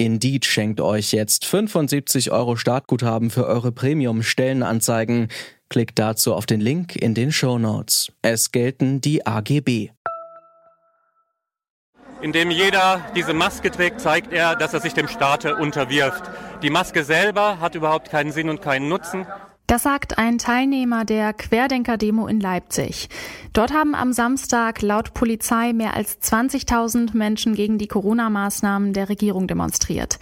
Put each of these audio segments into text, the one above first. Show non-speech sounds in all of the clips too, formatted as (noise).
Indeed schenkt euch jetzt 75 Euro Startguthaben für eure Premium-Stellenanzeigen. Klickt dazu auf den Link in den Show Notes. Es gelten die AGB. Indem jeder diese Maske trägt, zeigt er, dass er sich dem Staate unterwirft. Die Maske selber hat überhaupt keinen Sinn und keinen Nutzen. Das sagt ein Teilnehmer der Querdenker-Demo in Leipzig. Dort haben am Samstag laut Polizei mehr als 20.000 Menschen gegen die Corona-Maßnahmen der Regierung demonstriert.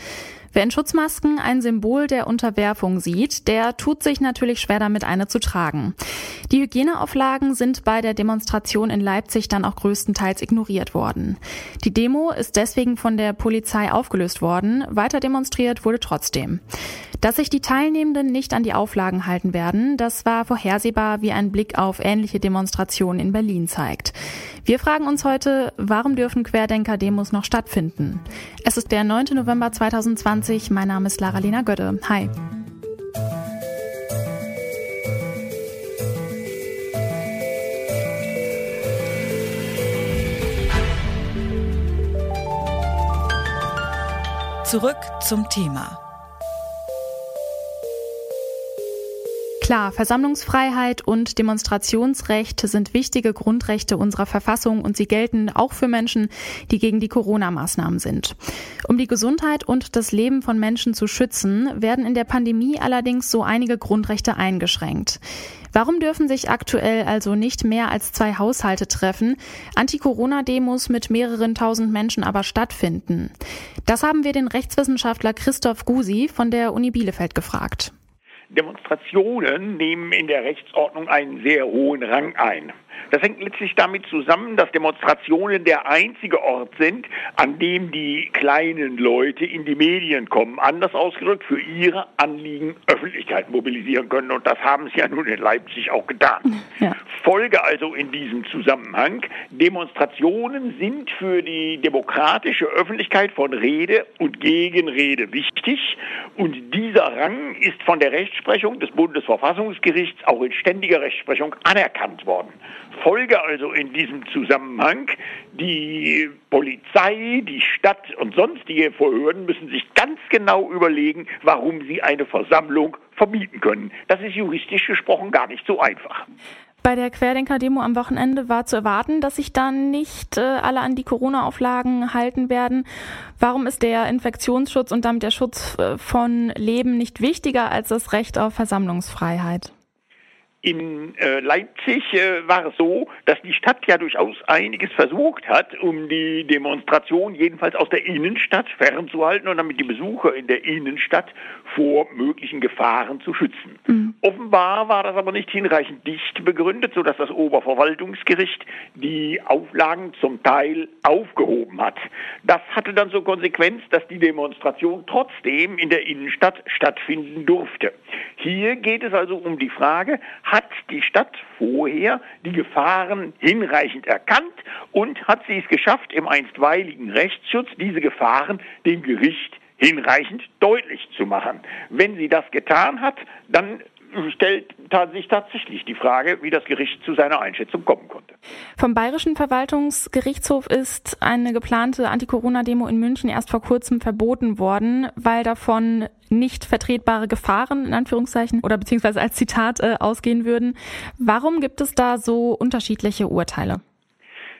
Wer in Schutzmasken ein Symbol der Unterwerfung sieht, der tut sich natürlich schwer damit, eine zu tragen. Die Hygieneauflagen sind bei der Demonstration in Leipzig dann auch größtenteils ignoriert worden. Die Demo ist deswegen von der Polizei aufgelöst worden, weiter demonstriert wurde trotzdem. Dass sich die Teilnehmenden nicht an die Auflagen halten werden, das war vorhersehbar, wie ein Blick auf ähnliche Demonstrationen in Berlin zeigt. Wir fragen uns heute, warum dürfen Querdenker-Demos noch stattfinden? Es ist der 9. November 2020. Mein Name ist Lara-Lena Götte. Hi. Zurück zum Thema. Klar, Versammlungsfreiheit und Demonstrationsrecht sind wichtige Grundrechte unserer Verfassung und sie gelten auch für Menschen, die gegen die Corona-Maßnahmen sind. Um die Gesundheit und das Leben von Menschen zu schützen, werden in der Pandemie allerdings so einige Grundrechte eingeschränkt. Warum dürfen sich aktuell also nicht mehr als zwei Haushalte treffen, Anti-Corona-Demos mit mehreren tausend Menschen aber stattfinden? Das haben wir den Rechtswissenschaftler Christoph Gusi von der Uni Bielefeld gefragt. Demonstrationen nehmen in der Rechtsordnung einen sehr hohen Rang ein. Das hängt letztlich damit zusammen, dass Demonstrationen der einzige Ort sind, an dem die kleinen Leute in die Medien kommen. Anders ausgedrückt, für ihre Anliegen Öffentlichkeit mobilisieren können. Und das haben sie ja nun in Leipzig auch getan. (laughs) Ja. Folge also in diesem Zusammenhang, Demonstrationen sind für die demokratische Öffentlichkeit von Rede und Gegenrede wichtig. Und dieser Rang ist von der Rechtsprechung des Bundesverfassungsgerichts auch in ständiger Rechtsprechung anerkannt worden. Folge also in diesem Zusammenhang, die Polizei, die Stadt und sonstige Behörden müssen sich ganz genau überlegen, warum sie eine Versammlung verbieten können. Das ist juristisch gesprochen gar nicht so einfach. Bei der Querdenker-Demo am Wochenende war zu erwarten, dass sich dann nicht äh, alle an die Corona-Auflagen halten werden. Warum ist der Infektionsschutz und damit der Schutz äh, von Leben nicht wichtiger als das Recht auf Versammlungsfreiheit? In äh, Leipzig äh, war es so, dass die Stadt ja durchaus einiges versucht hat, um die Demonstration jedenfalls aus der Innenstadt fernzuhalten und damit die Besucher in der Innenstadt vor möglichen Gefahren zu schützen. Mhm. Offenbar war das aber nicht hinreichend dicht begründet, sodass das Oberverwaltungsgericht die Auflagen zum Teil aufgehoben hat. Das hatte dann zur Konsequenz, dass die Demonstration trotzdem in der Innenstadt stattfinden durfte. Hier geht es also um die Frage, hat die Stadt vorher die Gefahren hinreichend erkannt und hat sie es geschafft, im einstweiligen Rechtsschutz diese Gefahren dem Gericht hinreichend deutlich zu machen. Wenn sie das getan hat, dann stellt sich tatsächlich die Frage, wie das Gericht zu seiner Einschätzung kommen konnte. Vom Bayerischen Verwaltungsgerichtshof ist eine geplante Anti-Corona-Demo in München erst vor kurzem verboten worden, weil davon nicht vertretbare Gefahren in Anführungszeichen oder beziehungsweise als Zitat äh, ausgehen würden. Warum gibt es da so unterschiedliche Urteile?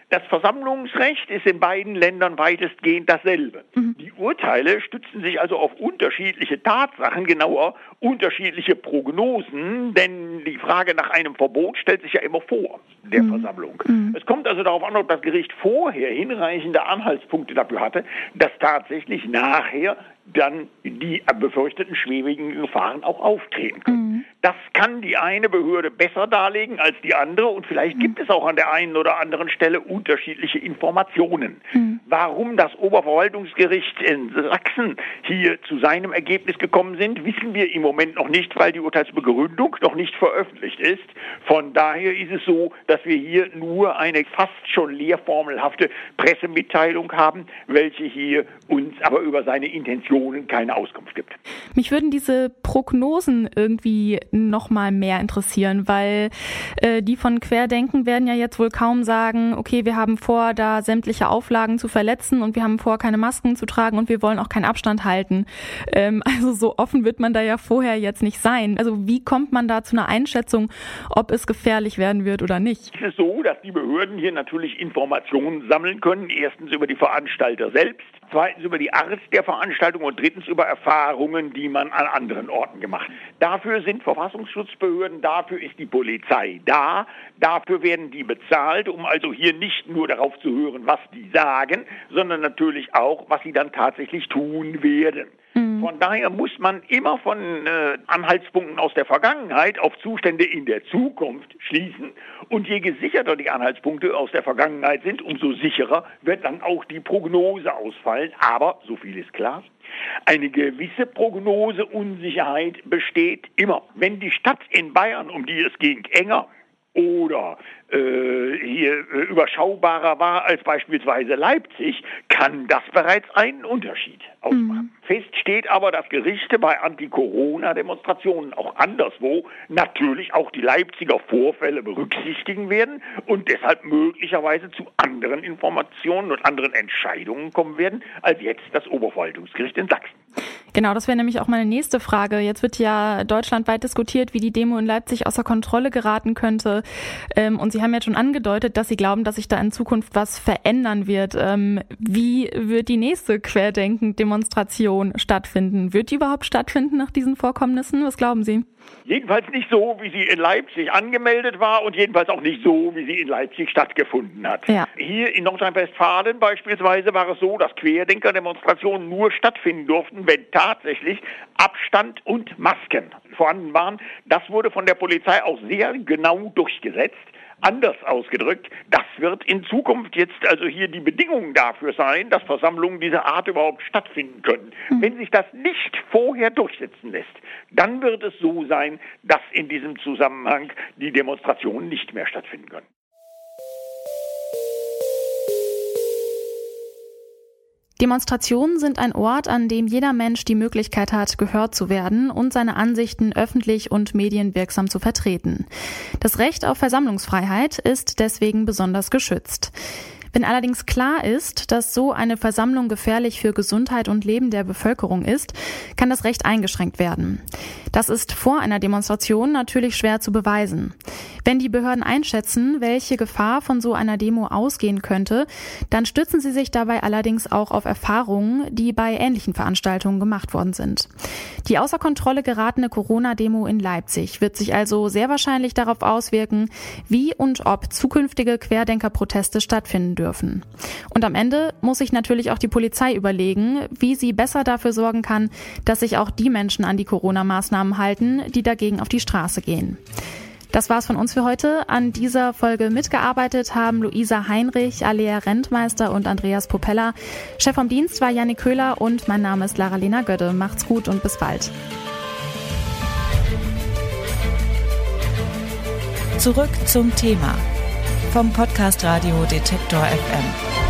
Das Versammlungsrecht ist in beiden Ländern weitestgehend dasselbe. Mhm. Die Urteile stützen sich also auf unterschiedliche Tatsachen, genauer unterschiedliche Prognosen, denn die Frage nach einem Verbot stellt sich ja immer vor der mhm. Versammlung. Mhm. Es kommt also darauf an, ob das Gericht vorher hinreichende Anhaltspunkte dafür hatte, dass tatsächlich nachher dann die befürchteten schwierigen Gefahren auch auftreten können. Mhm. Das kann die eine Behörde besser darlegen als die andere und vielleicht gibt es auch an der einen oder anderen Stelle unterschiedliche Informationen. Mhm. Warum das Oberverwaltungsgericht in Sachsen hier zu seinem Ergebnis gekommen sind, wissen wir im Moment noch nicht, weil die Urteilsbegründung noch nicht veröffentlicht ist. Von daher ist es so, dass wir hier nur eine fast schon leerformelhafte Pressemitteilung haben, welche hier uns aber über seine Intentionen keine Auskunft gibt. Mich würden diese Prognosen irgendwie noch mal mehr interessieren, weil äh, die von Querdenken werden ja jetzt wohl kaum sagen, okay, wir haben vor, da sämtliche Auflagen zu verletzen und wir haben vor, keine Masken zu tragen und wir wollen auch keinen Abstand halten. Ähm, (laughs) also so offen wird man da ja vorher jetzt nicht sein. Also wie kommt man da zu einer Einschätzung, ob es gefährlich werden wird oder nicht? Es ist so, dass die Behörden hier natürlich Informationen sammeln können. Erstens über die Veranstalter selbst, zweitens über die Art der Veranstaltung und drittens über Erfahrungen, die man an anderen Orten gemacht. Dafür sind Verfassungsschutzbehörden, dafür ist die Polizei da, dafür werden die bezahlt, um also hier nicht nur darauf zu hören, was die sagen, sondern natürlich auch, was sie dann tatsächlich tun werden. Mhm. Von daher muss man immer von äh, Anhaltspunkten aus der Vergangenheit auf Zustände in der Zukunft schließen. Und je gesicherter die Anhaltspunkte aus der Vergangenheit sind, umso sicherer wird dann auch die Prognose ausfallen. Aber, so viel ist klar, eine gewisse Prognoseunsicherheit besteht immer. Wenn die Stadt in Bayern, um die es ging, enger oder äh, hier äh, überschaubarer war als beispielsweise Leipzig, kann das bereits einen Unterschied ausmachen. Mhm. Fest steht aber, dass Gerichte bei Anti-Corona-Demonstrationen auch anderswo natürlich auch die Leipziger Vorfälle berücksichtigen werden und deshalb möglicherweise zu anderen Informationen und anderen Entscheidungen kommen werden als jetzt das Oberverwaltungsgericht in Sachsen. Genau, das wäre nämlich auch meine nächste Frage. Jetzt wird ja deutschlandweit diskutiert, wie die Demo in Leipzig außer Kontrolle geraten könnte. Ähm, und Sie haben jetzt schon angedeutet, dass Sie glauben, dass sich da in Zukunft was verändern wird. Ähm, wie wird die nächste Querdenken-Demonstration stattfinden? Wird die überhaupt stattfinden nach diesen Vorkommnissen? Was glauben Sie? Jedenfalls nicht so, wie sie in Leipzig angemeldet war und jedenfalls auch nicht so, wie sie in Leipzig stattgefunden hat. Ja. Hier in Nordrhein-Westfalen beispielsweise war es so, dass Querdenker-Demonstrationen nur stattfinden durften, wenn tatsächlich Abstand und Masken vorhanden waren. Das wurde von der Polizei auch sehr genau durchgesetzt. Anders ausgedrückt, das wird in Zukunft jetzt also hier die Bedingungen dafür sein, dass Versammlungen dieser Art überhaupt stattfinden können. Mhm. Wenn sich das nicht vorher durchsetzen lässt, dann wird es so sein, dass in diesem Zusammenhang die Demonstrationen nicht mehr stattfinden können. Demonstrationen sind ein Ort, an dem jeder Mensch die Möglichkeit hat, gehört zu werden und seine Ansichten öffentlich und medienwirksam zu vertreten. Das Recht auf Versammlungsfreiheit ist deswegen besonders geschützt. Wenn allerdings klar ist, dass so eine Versammlung gefährlich für Gesundheit und Leben der Bevölkerung ist, kann das Recht eingeschränkt werden. Das ist vor einer Demonstration natürlich schwer zu beweisen. Wenn die Behörden einschätzen, welche Gefahr von so einer Demo ausgehen könnte, dann stützen sie sich dabei allerdings auch auf Erfahrungen, die bei ähnlichen Veranstaltungen gemacht worden sind. Die außer Kontrolle geratene Corona-Demo in Leipzig wird sich also sehr wahrscheinlich darauf auswirken, wie und ob zukünftige Querdenkerproteste stattfinden dürfen. Und am Ende muss sich natürlich auch die Polizei überlegen, wie sie besser dafür sorgen kann, dass sich auch die Menschen an die Corona-Maßnahmen halten, die dagegen auf die Straße gehen. Das war's von uns für heute. An dieser Folge mitgearbeitet haben Luisa Heinrich, Alea Rentmeister und Andreas Popella. Chef vom Dienst war Janik Köhler und mein Name ist Lara-Lena Gödde. Macht's gut und bis bald. Zurück zum Thema vom Podcast Radio Detektor FM.